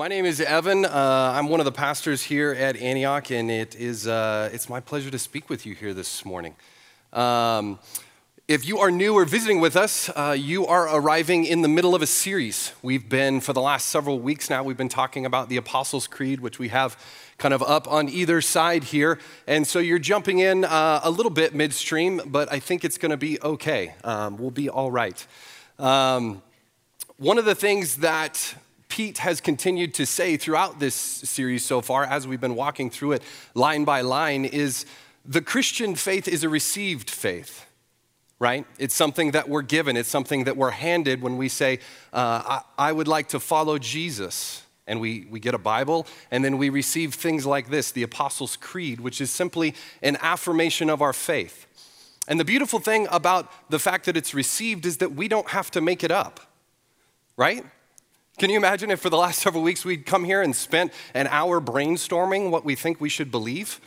My name is Evan. Uh, I'm one of the pastors here at Antioch, and it is, uh, it's my pleasure to speak with you here this morning. Um, if you are new or visiting with us, uh, you are arriving in the middle of a series. We've been, for the last several weeks now, we've been talking about the Apostles' Creed, which we have kind of up on either side here. And so you're jumping in uh, a little bit midstream, but I think it's going to be okay. Um, we'll be all right. Um, one of the things that Pete has continued to say throughout this series so far, as we've been walking through it line by line, is the Christian faith is a received faith, right? It's something that we're given, it's something that we're handed when we say, uh, I, I would like to follow Jesus. And we, we get a Bible, and then we receive things like this the Apostles' Creed, which is simply an affirmation of our faith. And the beautiful thing about the fact that it's received is that we don't have to make it up, right? Can you imagine if for the last several weeks we'd come here and spent an hour brainstorming what we think we should believe?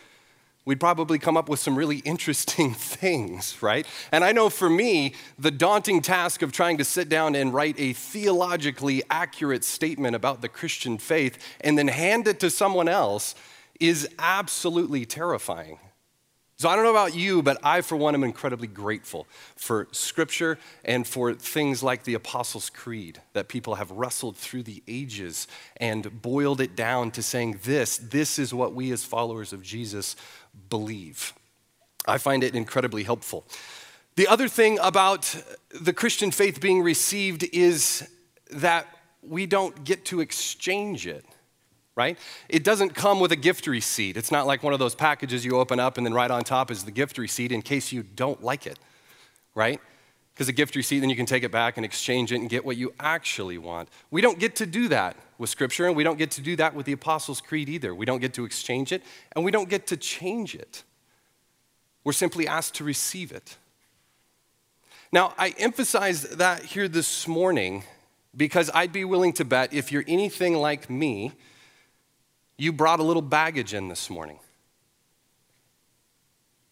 We'd probably come up with some really interesting things, right? And I know for me, the daunting task of trying to sit down and write a theologically accurate statement about the Christian faith and then hand it to someone else is absolutely terrifying. So I don't know about you, but I, for one, am incredibly grateful for Scripture and for things like the Apostles' Creed that people have wrestled through the ages and boiled it down to saying this, this is what we as followers of Jesus believe. I find it incredibly helpful. The other thing about the Christian faith being received is that we don't get to exchange it right? It doesn't come with a gift receipt. It's not like one of those packages you open up and then right on top is the gift receipt in case you don't like it, right? Because a gift receipt, then you can take it back and exchange it and get what you actually want. We don't get to do that with Scripture, and we don't get to do that with the Apostles' Creed either. We don't get to exchange it, and we don't get to change it. We're simply asked to receive it. Now, I emphasize that here this morning because I'd be willing to bet if you're anything like me, you brought a little baggage in this morning.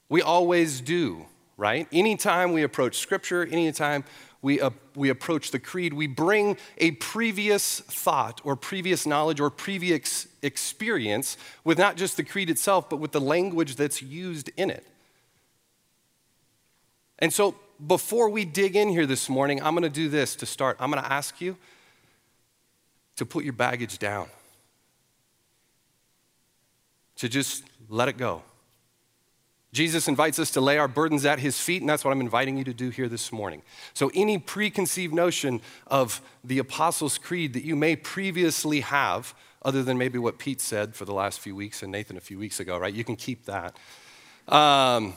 We always do, right? Anytime we approach Scripture, anytime we, uh, we approach the creed, we bring a previous thought or previous knowledge or previous experience with not just the creed itself, but with the language that's used in it. And so, before we dig in here this morning, I'm going to do this to start. I'm going to ask you to put your baggage down to just let it go. Jesus invites us to lay our burdens at his feet, and that's what I'm inviting you to do here this morning. So, any preconceived notion of the Apostles' Creed that you may previously have, other than maybe what Pete said for the last few weeks and Nathan a few weeks ago, right? You can keep that. Um,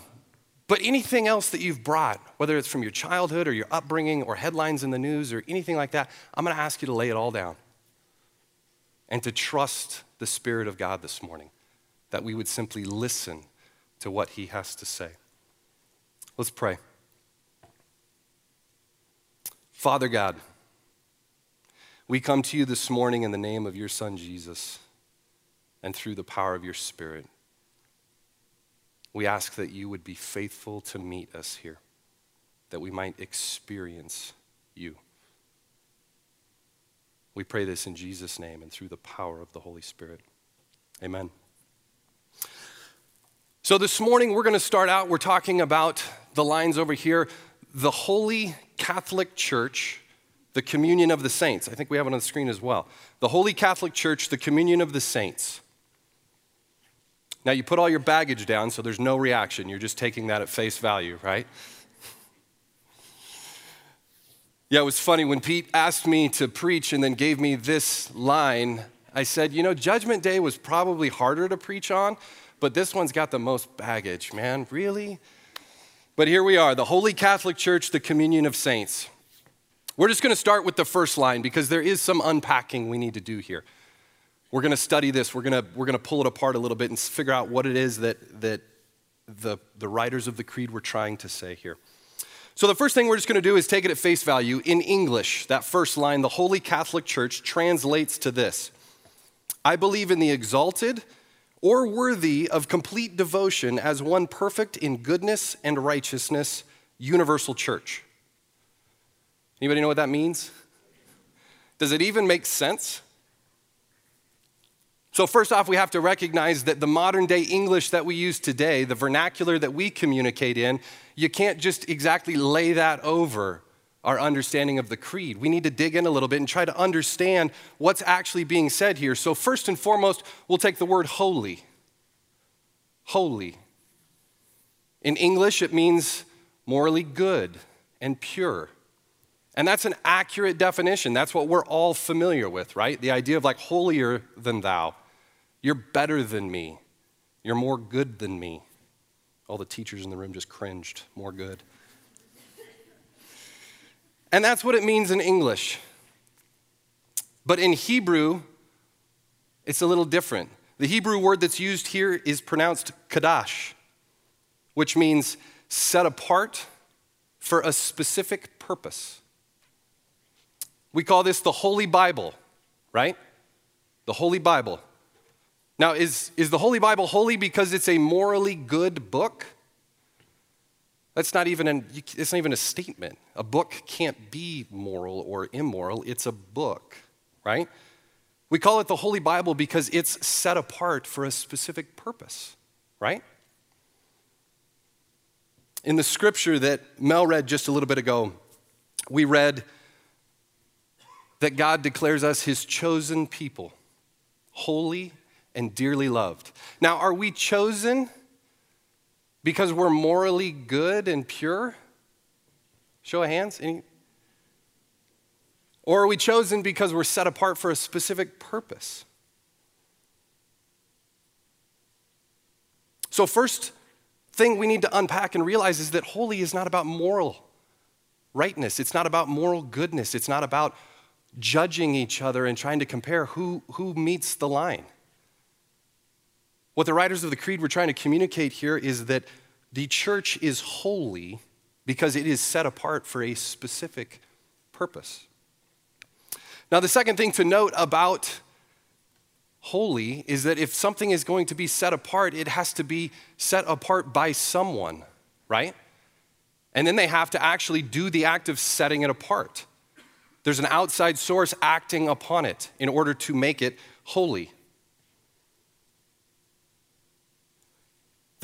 but anything else that you've brought, whether it's from your childhood or your upbringing or headlines in the news or anything like that, I'm going to ask you to lay it all down and to trust the Spirit of God this morning that we would simply listen to what he has to say. Let's pray. Father God, we come to you this morning in the name of your Son Jesus and through the power of your Spirit. We ask that you would be faithful to meet us here, that we might experience you. We pray this in Jesus' name and through the power of the Holy Spirit. Amen. So, this morning we're going to start out, we're talking about the lines over here the Holy Catholic Church, the communion of the saints. I think we have it on the screen as well. The Holy Catholic Church, the communion of the saints. Now, you put all your baggage down, so there's no reaction. You're just taking that at face value, right? Yeah, it was funny when Pete asked me to preach and then gave me this line. I said, You know, Judgment Day was probably harder to preach on but this one's got the most baggage, man. Really? But here we are the Holy Catholic Church, the communion of saints. We're just going to start with the first line because there is some unpacking we need to do here. We're going to study this, we're going to, we're to pull it apart a little bit and figure out what it is that, that the, the writers of the creed were trying to say here. So, the first thing we're just going to do is take it at face value. In English, that first line, the Holy Catholic Church translates to this I believe in the exalted or worthy of complete devotion as one perfect in goodness and righteousness, universal church. Anybody know what that means? Does it even make sense? So, first off, we have to recognize that the modern day English that we use today, the vernacular that we communicate in, you can't just exactly lay that over our understanding of the creed. We need to dig in a little bit and try to understand what's actually being said here. So, first and foremost, we'll take the word holy. Holy. In English, it means morally good and pure. And that's an accurate definition. That's what we're all familiar with, right? The idea of like holier than thou. You're better than me. You're more good than me. All the teachers in the room just cringed. More good. And that's what it means in English. But in Hebrew, it's a little different. The Hebrew word that's used here is pronounced kadash, which means set apart for a specific purpose. We call this the Holy Bible, right? The Holy Bible. Now, is, is the Holy Bible holy because it's a morally good book? That's not even an, it's not even a statement. A book can't be moral or immoral. It's a book, right? We call it the Holy Bible because it's set apart for a specific purpose, right? In the scripture that Mel read just a little bit ago, we read that God declares us his chosen people, holy and dearly loved. Now, are we chosen because we're morally good and pure? Show of hands. Any? Or are we chosen because we're set apart for a specific purpose? So, first thing we need to unpack and realize is that holy is not about moral rightness. It's not about moral goodness. It's not about judging each other and trying to compare who, who meets the line. What the writers of the Creed were trying to communicate here is that the church is holy because it is set apart for a specific purpose. Now, the second thing to note about holy is that if something is going to be set apart, it has to be set apart by someone, right? And then they have to actually do the act of setting it apart. There's an outside source acting upon it in order to make it holy.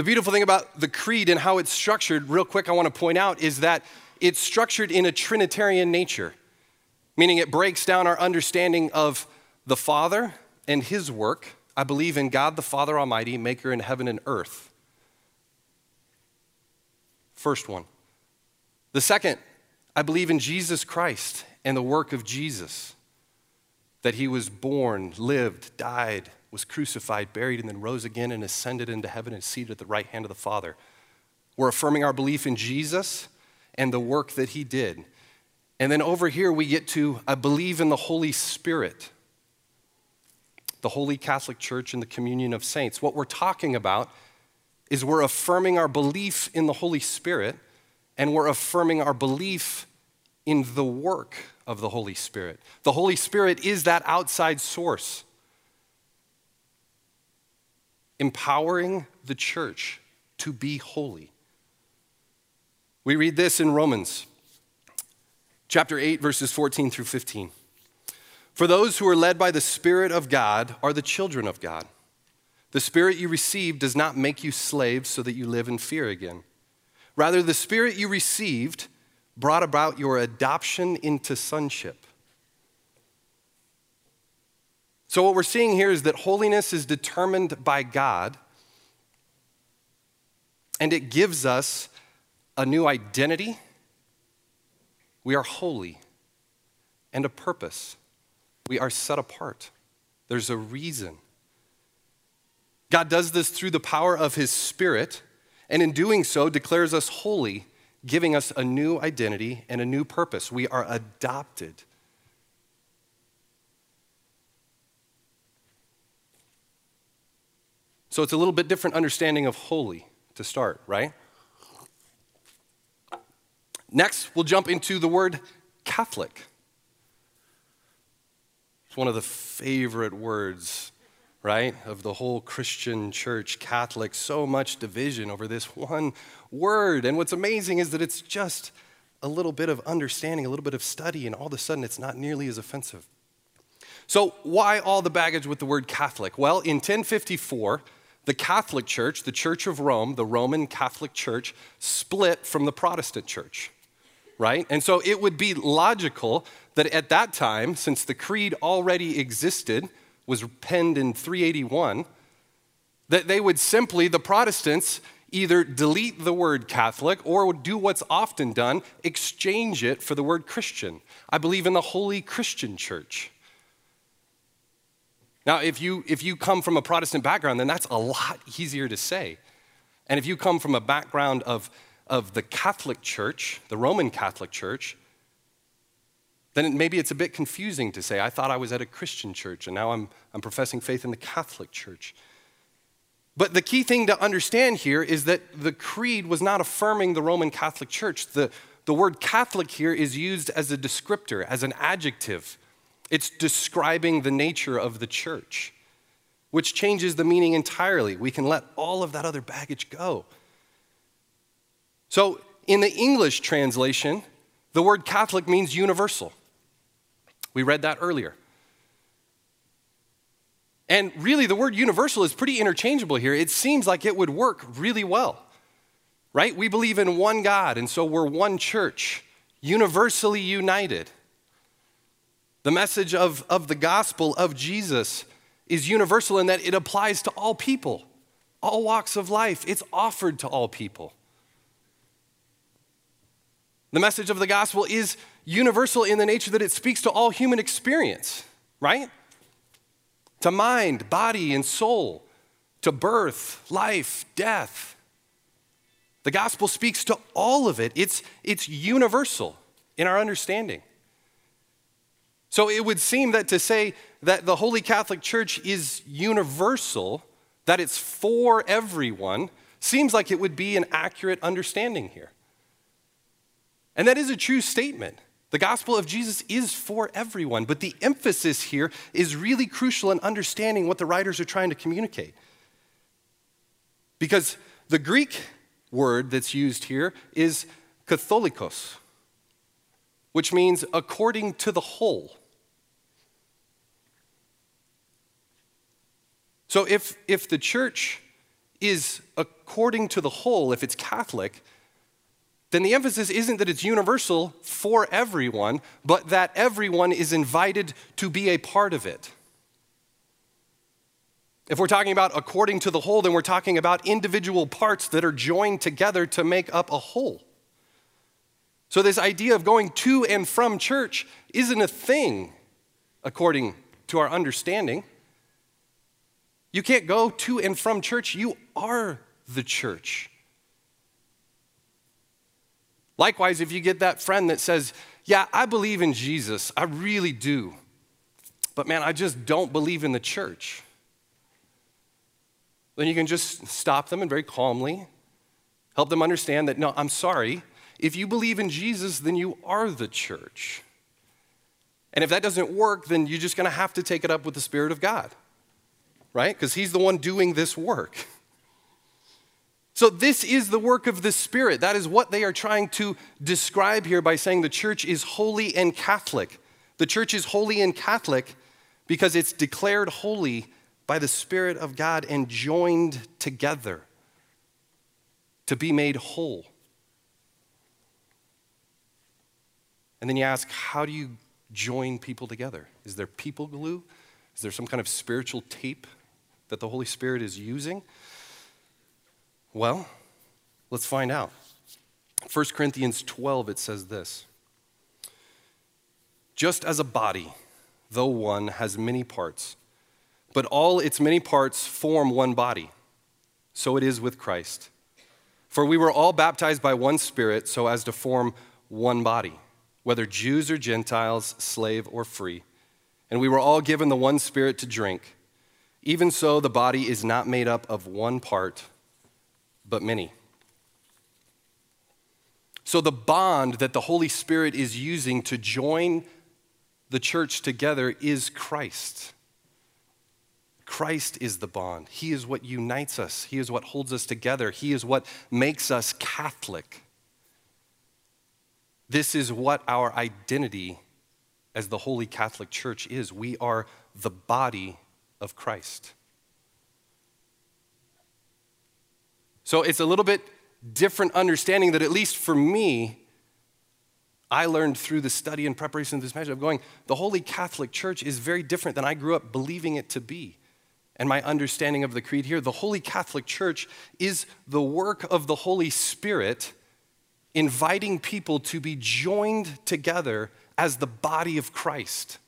The beautiful thing about the creed and how it's structured, real quick, I want to point out, is that it's structured in a Trinitarian nature, meaning it breaks down our understanding of the Father and His work. I believe in God the Father Almighty, maker in heaven and earth. First one. The second, I believe in Jesus Christ and the work of Jesus, that He was born, lived, died, was crucified, buried, and then rose again and ascended into heaven and seated at the right hand of the Father. We're affirming our belief in Jesus and the work that he did. And then over here, we get to I believe in the Holy Spirit, the Holy Catholic Church, and the communion of saints. What we're talking about is we're affirming our belief in the Holy Spirit and we're affirming our belief in the work of the Holy Spirit. The Holy Spirit is that outside source empowering the church to be holy. We read this in Romans chapter 8, verses 14 through 15. For those who are led by the Spirit of God are the children of God. The Spirit you received does not make you slaves so that you live in fear again. Rather, the Spirit you received brought about your adoption into sonship. So, what we're seeing here is that holiness is determined by God, and it gives us a new identity. We are holy, and a purpose. We are set apart. There's a reason. God does this through the power of His Spirit, and in doing so, declares us holy, giving us a new identity and a new purpose. We are adopted So it's a little bit different understanding of holy to start, right? Next, we'll jump into the word Catholic. It's one of the favorite words, right, of the whole Christian church, Catholic. So much division over this one word. And what's amazing is that it's just a little bit of understanding, a little bit of study, and all of a sudden it's not nearly as offensive. So, why all the baggage with the word Catholic? Well, in 1054, the Catholic Church, the Church of Rome, the Roman Catholic Church, split from the Protestant Church, right? And so it would be logical that at that time, since the creed already existed, was penned in 381, that they would simply, the Protestants, either delete the word Catholic or do what's often done, exchange it for the word Christian. I believe in the Holy Christian Church. Now, if you, if you come from a Protestant background, then that's a lot easier to say. And if you come from a background of, of the Catholic Church, the Roman Catholic Church, then maybe it's a bit confusing to say, I thought I was at a Christian church and now I'm, I'm professing faith in the Catholic Church. But the key thing to understand here is that the creed was not affirming the Roman Catholic Church. The, the word Catholic here is used as a descriptor, as an adjective. It's describing the nature of the church, which changes the meaning entirely. We can let all of that other baggage go. So, in the English translation, the word Catholic means universal. We read that earlier. And really, the word universal is pretty interchangeable here. It seems like it would work really well, right? We believe in one God, and so we're one church, universally united. The message of, of the gospel of Jesus is universal in that it applies to all people, all walks of life. It's offered to all people. The message of the gospel is universal in the nature that it speaks to all human experience, right? to mind, body, and soul, to birth, life, death. The gospel speaks to all of it, it's, it's universal in our understanding. So it would seem that to say that the Holy Catholic Church is universal, that it's for everyone, seems like it would be an accurate understanding here. And that is a true statement. The gospel of Jesus is for everyone, but the emphasis here is really crucial in understanding what the writers are trying to communicate. Because the Greek word that's used here is katholikos, which means according to the whole. So if, if the church is according to the whole, if it's Catholic, then the emphasis isn't that it's universal for everyone, but that everyone is invited to be a part of it. If we're talking about according to the whole, then we're talking about individual parts that are joined together to make up a whole. So, this idea of going to and from church isn't a thing according to our understanding. You can't go to and from church, you are the church. Likewise, if you get that friend that says, Yeah, I believe in Jesus, I really do, but man, I just don't believe in the church, then you can just stop them and very calmly help them understand that, no, I'm sorry. If you believe in Jesus, then you are the church. And if that doesn't work, then you're just going to have to take it up with the Spirit of God, right? Because He's the one doing this work. So, this is the work of the Spirit. That is what they are trying to describe here by saying the church is holy and Catholic. The church is holy and Catholic because it's declared holy by the Spirit of God and joined together to be made whole. And then you ask, how do you join people together? Is there people glue? Is there some kind of spiritual tape that the Holy Spirit is using? Well, let's find out. 1 Corinthians 12, it says this Just as a body, though one, has many parts, but all its many parts form one body, so it is with Christ. For we were all baptized by one Spirit so as to form one body, whether Jews or Gentiles, slave or free. And we were all given the one Spirit to drink. Even so, the body is not made up of one part but many. So, the bond that the Holy Spirit is using to join the church together is Christ. Christ is the bond. He is what unites us, He is what holds us together, He is what makes us Catholic. This is what our identity as the Holy Catholic Church is. We are the body of Christ. So it's a little bit different understanding that, at least for me, I learned through the study and preparation of this message of going, the Holy Catholic Church is very different than I grew up believing it to be. And my understanding of the creed here, the Holy Catholic Church is the work of the Holy Spirit inviting people to be joined together as the body of Christ.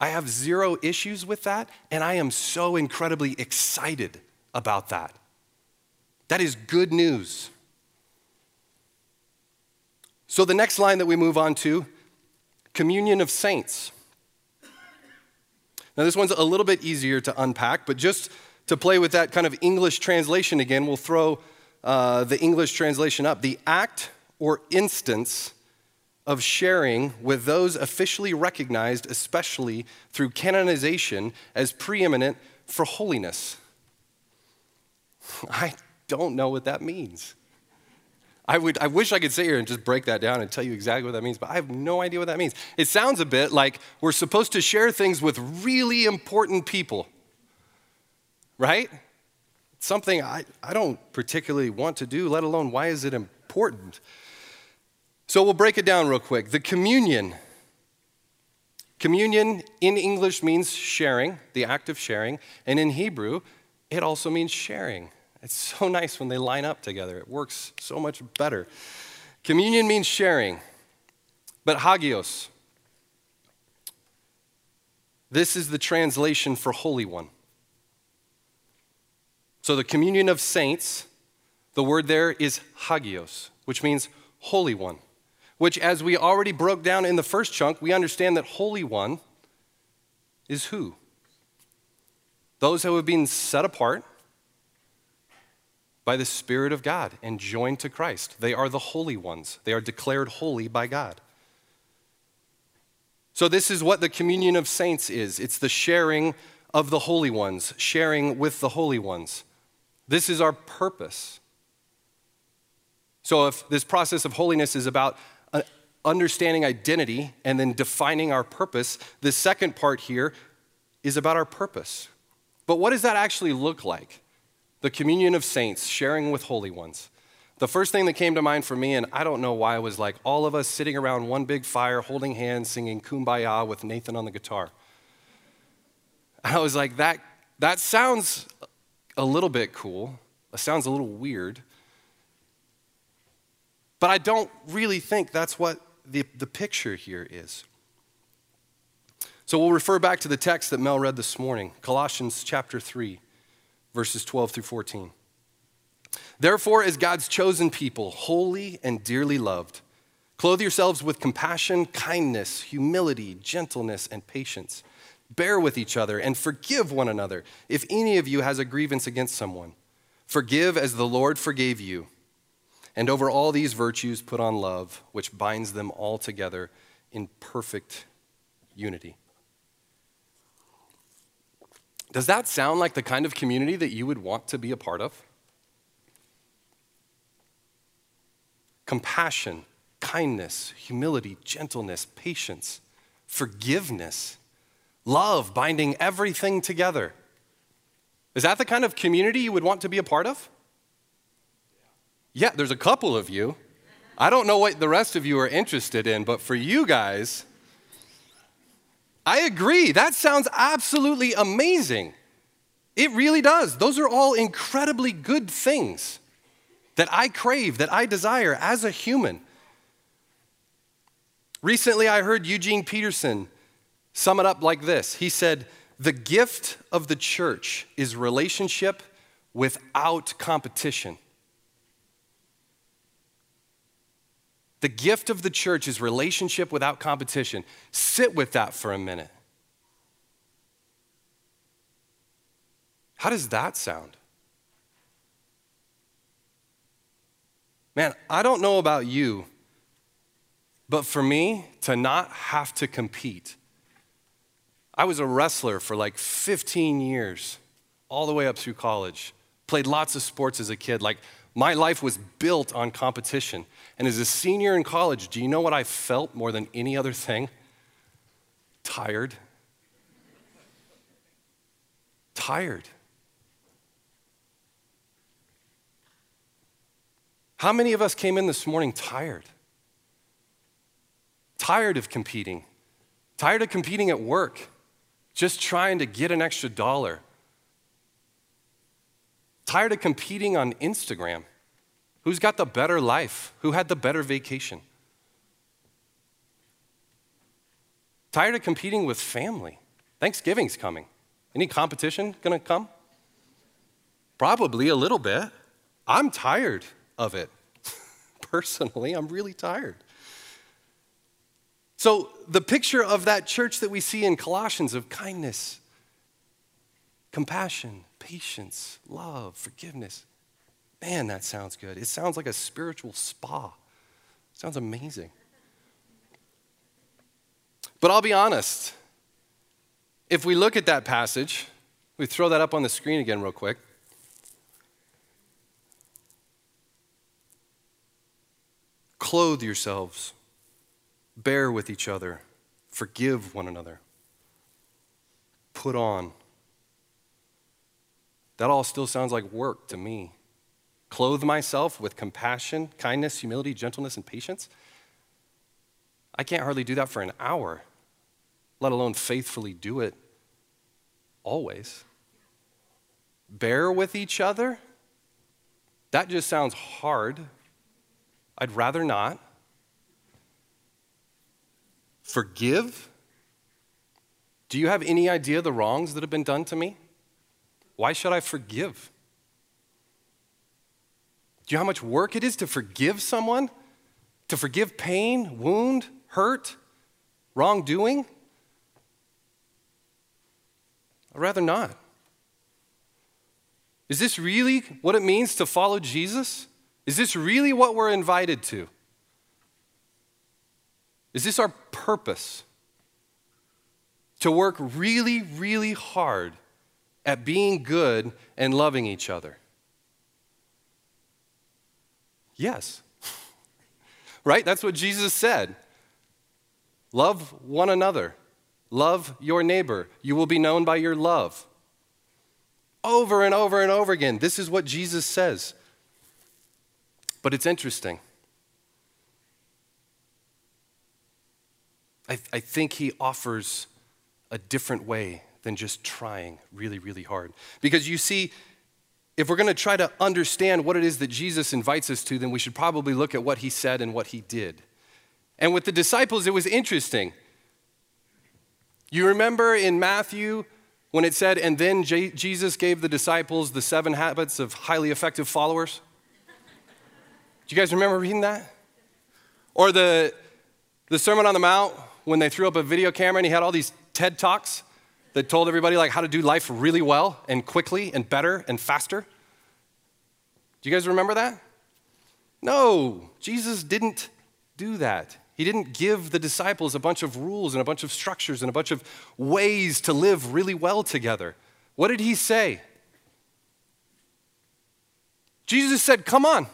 I have zero issues with that, and I am so incredibly excited about that. That is good news. So, the next line that we move on to communion of saints. Now, this one's a little bit easier to unpack, but just to play with that kind of English translation again, we'll throw uh, the English translation up. The act or instance of sharing with those officially recognized, especially through canonization, as preeminent for holiness. I don't know what that means. I, would, I wish I could sit here and just break that down and tell you exactly what that means, but I have no idea what that means. It sounds a bit like we're supposed to share things with really important people, right? something I, I don't particularly want to do, let alone why is it important? So we'll break it down real quick. The communion. Communion in English means sharing, the act of sharing, and in Hebrew, it also means sharing. It's so nice when they line up together. It works so much better. Communion means sharing, but hagios. This is the translation for Holy One. So the communion of saints, the word there is hagios, which means Holy One which, as we already broke down in the first chunk, we understand that Holy One is who? Those who have been set apart by the Spirit of God and joined to Christ. They are the holy ones, they are declared holy by God. So, this is what the communion of saints is it's the sharing of the holy ones, sharing with the holy ones. This is our purpose. So, if this process of holiness is about understanding identity and then defining our purpose, the second part here is about our purpose. But what does that actually look like? The communion of saints, sharing with holy ones. The first thing that came to mind for me, and I don't know why, was like all of us sitting around one big fire, holding hands, singing Kumbaya with Nathan on the guitar. I was like, that, that sounds a little bit cool. It sounds a little weird. But I don't really think that's what the, the picture here is. So we'll refer back to the text that Mel read this morning Colossians chapter 3, verses 12 through 14. Therefore, as God's chosen people, holy and dearly loved, clothe yourselves with compassion, kindness, humility, gentleness, and patience. Bear with each other and forgive one another if any of you has a grievance against someone. Forgive as the Lord forgave you. And over all these virtues, put on love, which binds them all together in perfect unity. Does that sound like the kind of community that you would want to be a part of? Compassion, kindness, humility, gentleness, patience, forgiveness, love, binding everything together. Is that the kind of community you would want to be a part of? Yeah, there's a couple of you. I don't know what the rest of you are interested in, but for you guys, I agree. That sounds absolutely amazing. It really does. Those are all incredibly good things that I crave, that I desire as a human. Recently, I heard Eugene Peterson sum it up like this He said, The gift of the church is relationship without competition. The gift of the church is relationship without competition. Sit with that for a minute. How does that sound? Man, I don't know about you, but for me to not have to compete, I was a wrestler for like 15 years, all the way up through college. Played lots of sports as a kid, like My life was built on competition. And as a senior in college, do you know what I felt more than any other thing? Tired. Tired. How many of us came in this morning tired? Tired of competing, tired of competing at work, just trying to get an extra dollar. Tired of competing on Instagram. Who's got the better life? Who had the better vacation? Tired of competing with family. Thanksgiving's coming. Any competition gonna come? Probably a little bit. I'm tired of it. Personally, I'm really tired. So, the picture of that church that we see in Colossians of kindness, compassion, patience, love, forgiveness man, that sounds good. It sounds like a spiritual spa. Sounds amazing. But I'll be honest, if we look at that passage, we throw that up on the screen again, real quick. Clothe yourselves, bear with each other, forgive one another, put on. That all still sounds like work to me. Clothe myself with compassion, kindness, humility, gentleness, and patience. I can't hardly do that for an hour, let alone faithfully do it always. Bear with each other. That just sounds hard. I'd rather not. Forgive. Do you have any idea the wrongs that have been done to me? Why should I forgive? Do you know how much work it is to forgive someone? To forgive pain, wound, hurt, wrongdoing? I'd rather not. Is this really what it means to follow Jesus? Is this really what we're invited to? Is this our purpose? To work really, really hard at being good and loving each other? Yes. right? That's what Jesus said. Love one another. Love your neighbor. You will be known by your love. Over and over and over again. This is what Jesus says. But it's interesting. I, I think he offers a different way than just trying really, really hard. Because you see, if we're going to try to understand what it is that Jesus invites us to, then we should probably look at what he said and what he did. And with the disciples, it was interesting. You remember in Matthew when it said, and then J- Jesus gave the disciples the seven habits of highly effective followers? Do you guys remember reading that? Or the, the Sermon on the Mount when they threw up a video camera and he had all these TED Talks? That told everybody like how to do life really well and quickly and better and faster? Do you guys remember that? No, Jesus didn't do that. He didn't give the disciples a bunch of rules and a bunch of structures and a bunch of ways to live really well together. What did he say? Jesus said, Come on,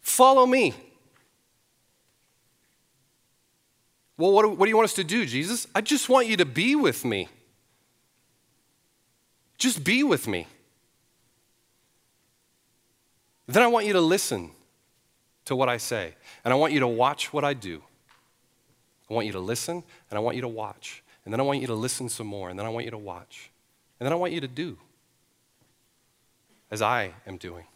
follow me. Well, what do, what do you want us to do, Jesus? I just want you to be with me. Just be with me. Then I want you to listen to what I say, and I want you to watch what I do. I want you to listen, and I want you to watch. And then I want you to listen some more, and then I want you to watch. And then I want you to do as I am doing.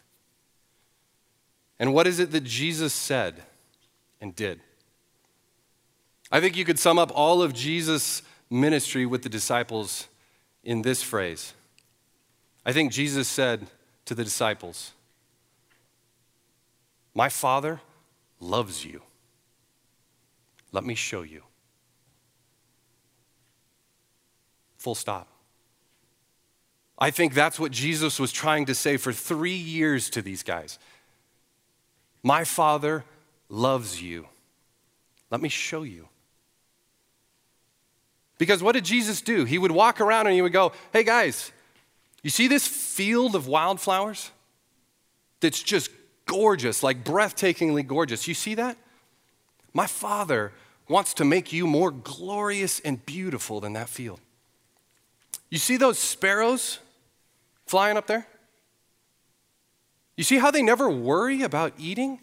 And what is it that Jesus said and did? I think you could sum up all of Jesus' ministry with the disciples in this phrase I think Jesus said to the disciples, My Father loves you. Let me show you. Full stop. I think that's what Jesus was trying to say for three years to these guys. My Father loves you. Let me show you. Because what did Jesus do? He would walk around and he would go, Hey guys, you see this field of wildflowers that's just gorgeous, like breathtakingly gorgeous. You see that? My Father wants to make you more glorious and beautiful than that field. You see those sparrows flying up there? You see how they never worry about eating?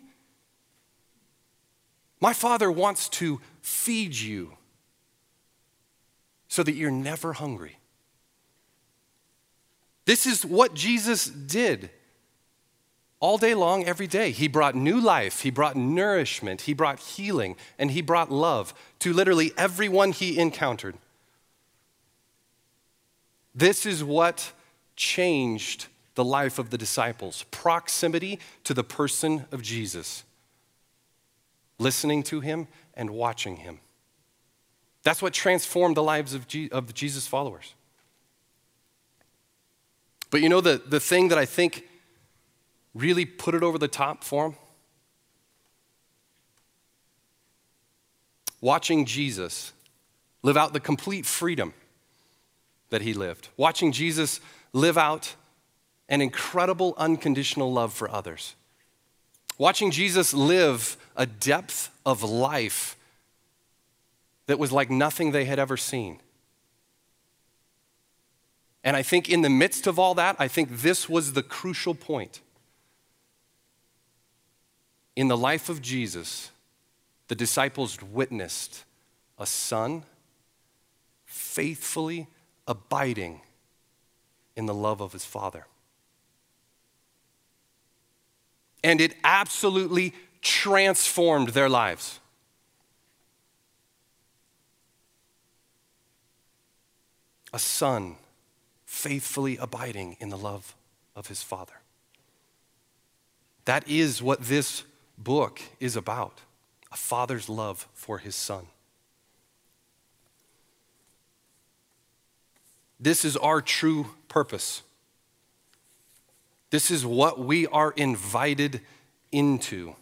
My Father wants to feed you so that you're never hungry. This is what Jesus did all day long, every day. He brought new life, He brought nourishment, He brought healing, and He brought love to literally everyone He encountered. This is what changed the life of the disciples proximity to the person of Jesus, listening to Him and watching Him. That's what transformed the lives of, Jesus' followers. But you know, the, the thing that I think really put it over the top for him? Watching Jesus live out the complete freedom that he lived, watching Jesus live out an incredible unconditional love for others, watching Jesus live a depth of life that was like nothing they had ever seen. And I think in the midst of all that, I think this was the crucial point in the life of Jesus, the disciples witnessed a son faithfully abiding in the love of his father. And it absolutely transformed their lives. A son faithfully abiding in the love of his father. That is what this book is about a father's love for his son. This is our true purpose. This is what we are invited into.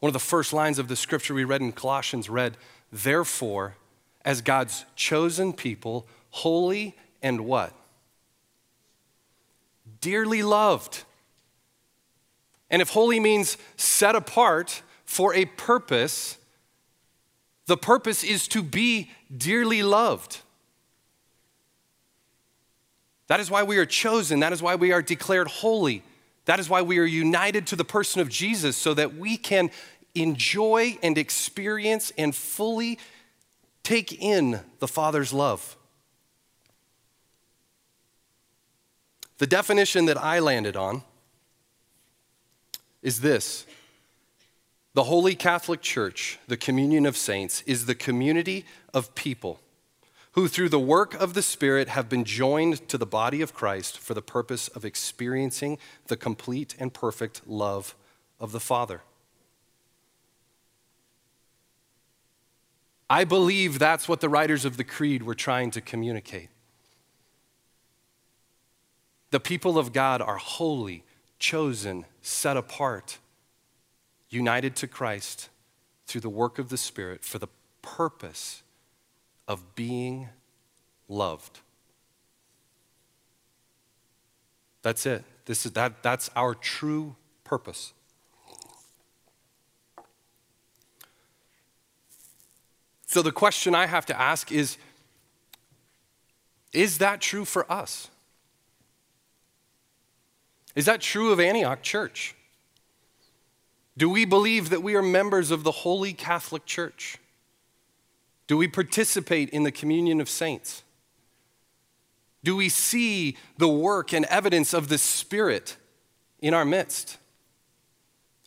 One of the first lines of the scripture we read in Colossians read, Therefore, as God's chosen people, holy and what? Dearly loved and if holy means set apart for a purpose, the purpose is to be dearly loved. That is why we are chosen. That is why we are declared holy. That is why we are united to the person of Jesus so that we can enjoy and experience and fully take in the Father's love. The definition that I landed on is this the Holy Catholic Church, the communion of saints, is the community of people who, through the work of the Spirit, have been joined to the body of Christ for the purpose of experiencing the complete and perfect love of the Father. I believe that's what the writers of the Creed were trying to communicate. The people of God are holy, chosen, set apart, united to Christ through the work of the Spirit for the purpose of being loved. That's it. This is, that, that's our true purpose. So the question I have to ask is Is that true for us? Is that true of Antioch Church? Do we believe that we are members of the Holy Catholic Church? Do we participate in the communion of saints? Do we see the work and evidence of the Spirit in our midst?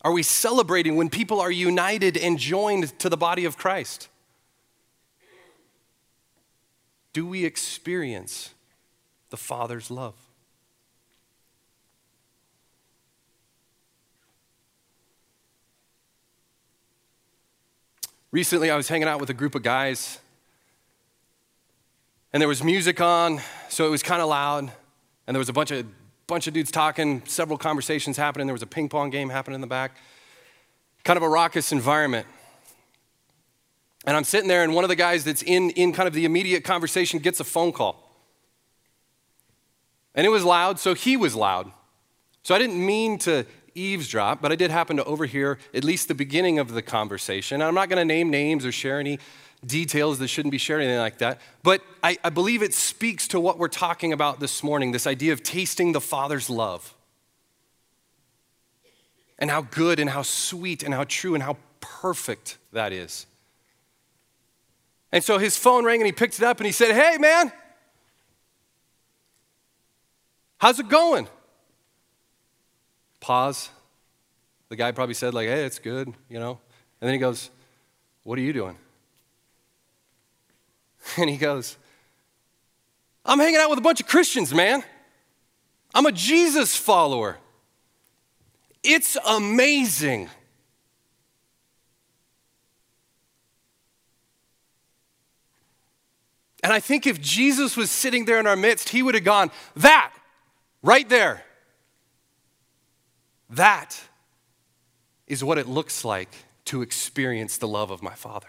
Are we celebrating when people are united and joined to the body of Christ? Do we experience the Father's love? Recently, I was hanging out with a group of guys, and there was music on, so it was kind of loud, and there was a bunch of bunch of dudes talking, several conversations happening. There was a ping pong game happening in the back. Kind of a raucous environment. And I'm sitting there, and one of the guys that's in, in kind of the immediate conversation gets a phone call. And it was loud, so he was loud. So I didn't mean to eavesdrop, but I did happen to overhear at least the beginning of the conversation. I'm not going to name names or share any details that shouldn't be shared, anything like that. But I, I believe it speaks to what we're talking about this morning this idea of tasting the Father's love. And how good and how sweet and how true and how perfect that is. And so his phone rang and he picked it up and he said, Hey, man, how's it going? Pause. The guy probably said, like, hey, it's good, you know? And then he goes, What are you doing? And he goes, I'm hanging out with a bunch of Christians, man. I'm a Jesus follower. It's amazing. And I think if Jesus was sitting there in our midst, he would have gone, That, right there, that is what it looks like to experience the love of my Father.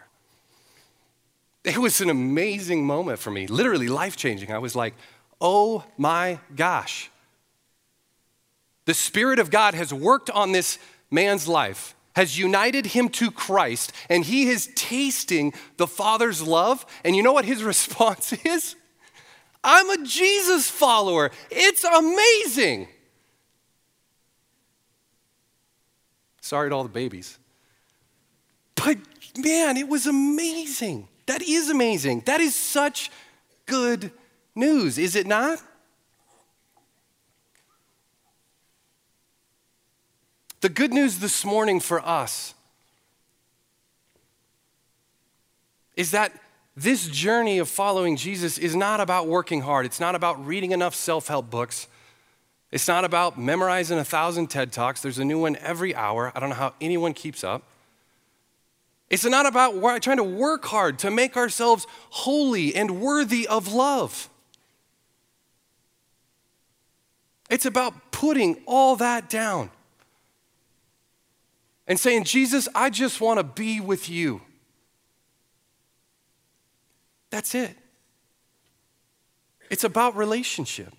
It was an amazing moment for me, literally life changing. I was like, oh my gosh. The Spirit of God has worked on this man's life, has united him to Christ, and he is tasting the Father's love. And you know what his response is? I'm a Jesus follower. It's amazing. Sorry to all the babies. But man, it was amazing. That is amazing. That is such good news, is it not? The good news this morning for us is that this journey of following Jesus is not about working hard. It's not about reading enough self help books. It's not about memorizing a thousand TED Talks. There's a new one every hour. I don't know how anyone keeps up. It's not about trying to work hard to make ourselves holy and worthy of love. It's about putting all that down and saying, Jesus, I just want to be with you. That's it. It's about relationship.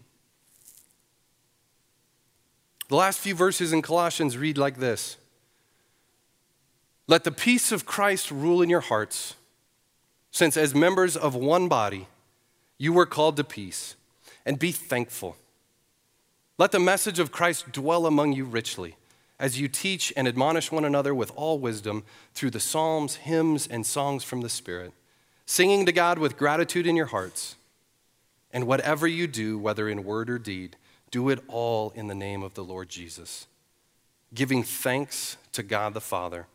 The last few verses in Colossians read like this Let the peace of Christ rule in your hearts, since as members of one body, you were called to peace, and be thankful. Let the message of Christ dwell among you richly, as you teach and admonish one another with all wisdom through the psalms, hymns, and songs from the Spirit, singing to God with gratitude in your hearts. And whatever you do, whether in word or deed, do it all in the name of the Lord Jesus, giving thanks to God the Father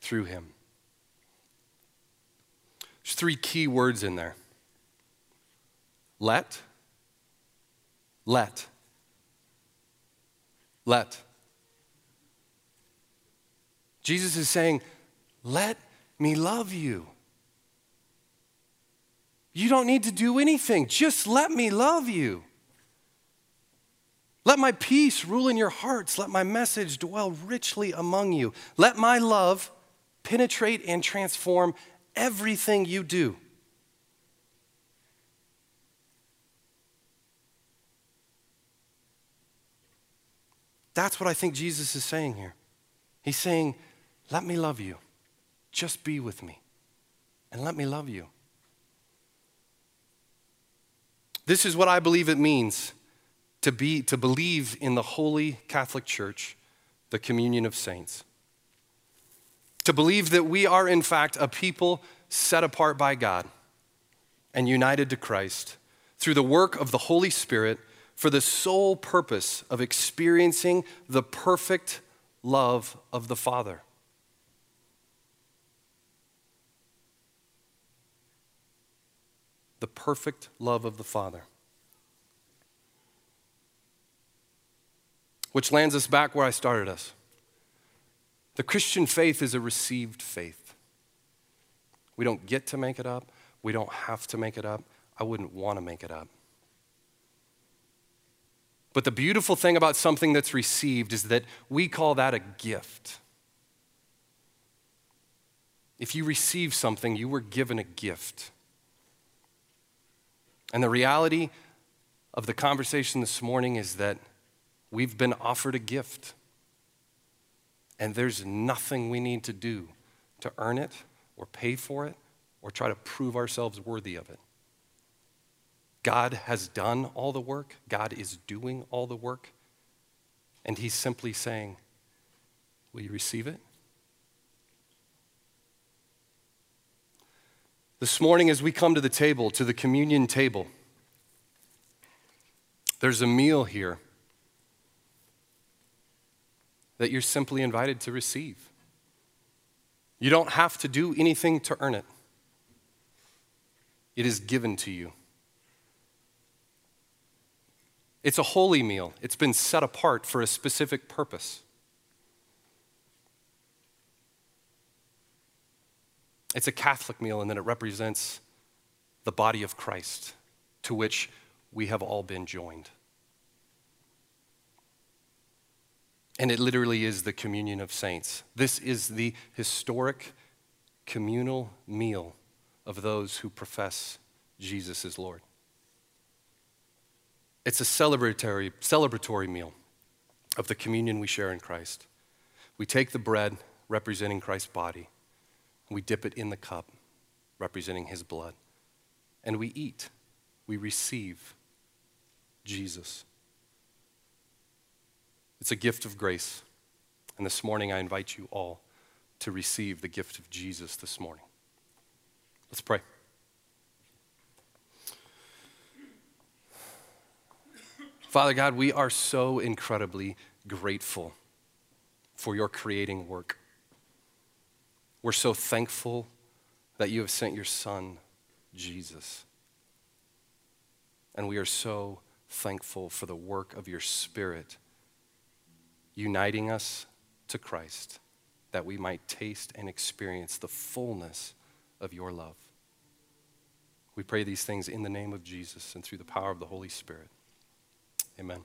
through him. There's three key words in there let, let, let. Jesus is saying, Let me love you. You don't need to do anything, just let me love you. Let my peace rule in your hearts. Let my message dwell richly among you. Let my love penetrate and transform everything you do. That's what I think Jesus is saying here. He's saying, Let me love you. Just be with me and let me love you. This is what I believe it means to, be, to believe in the Holy Catholic Church, the communion of saints. To believe that we are, in fact, a people set apart by God and united to Christ through the work of the Holy Spirit for the sole purpose of experiencing the perfect love of the Father. The perfect love of the Father. Which lands us back where I started us. The Christian faith is a received faith. We don't get to make it up. We don't have to make it up. I wouldn't want to make it up. But the beautiful thing about something that's received is that we call that a gift. If you receive something, you were given a gift. And the reality of the conversation this morning is that We've been offered a gift. And there's nothing we need to do to earn it or pay for it or try to prove ourselves worthy of it. God has done all the work, God is doing all the work, and He's simply saying, Will you receive it? This morning, as we come to the table, to the communion table, there's a meal here that you're simply invited to receive. You don't have to do anything to earn it, it is given to you. It's a holy meal, it's been set apart for a specific purpose. It's a Catholic meal, and then it represents the body of Christ to which we have all been joined. And it literally is the communion of saints. This is the historic communal meal of those who profess Jesus is Lord. It's a celebratory, celebratory meal of the communion we share in Christ. We take the bread representing Christ's body, we dip it in the cup representing his blood, and we eat, we receive Jesus. It's a gift of grace. And this morning, I invite you all to receive the gift of Jesus this morning. Let's pray. Father God, we are so incredibly grateful for your creating work. We're so thankful that you have sent your Son, Jesus. And we are so thankful for the work of your Spirit uniting us to Christ, that we might taste and experience the fullness of your love. We pray these things in the name of Jesus and through the power of the Holy Spirit. Amen.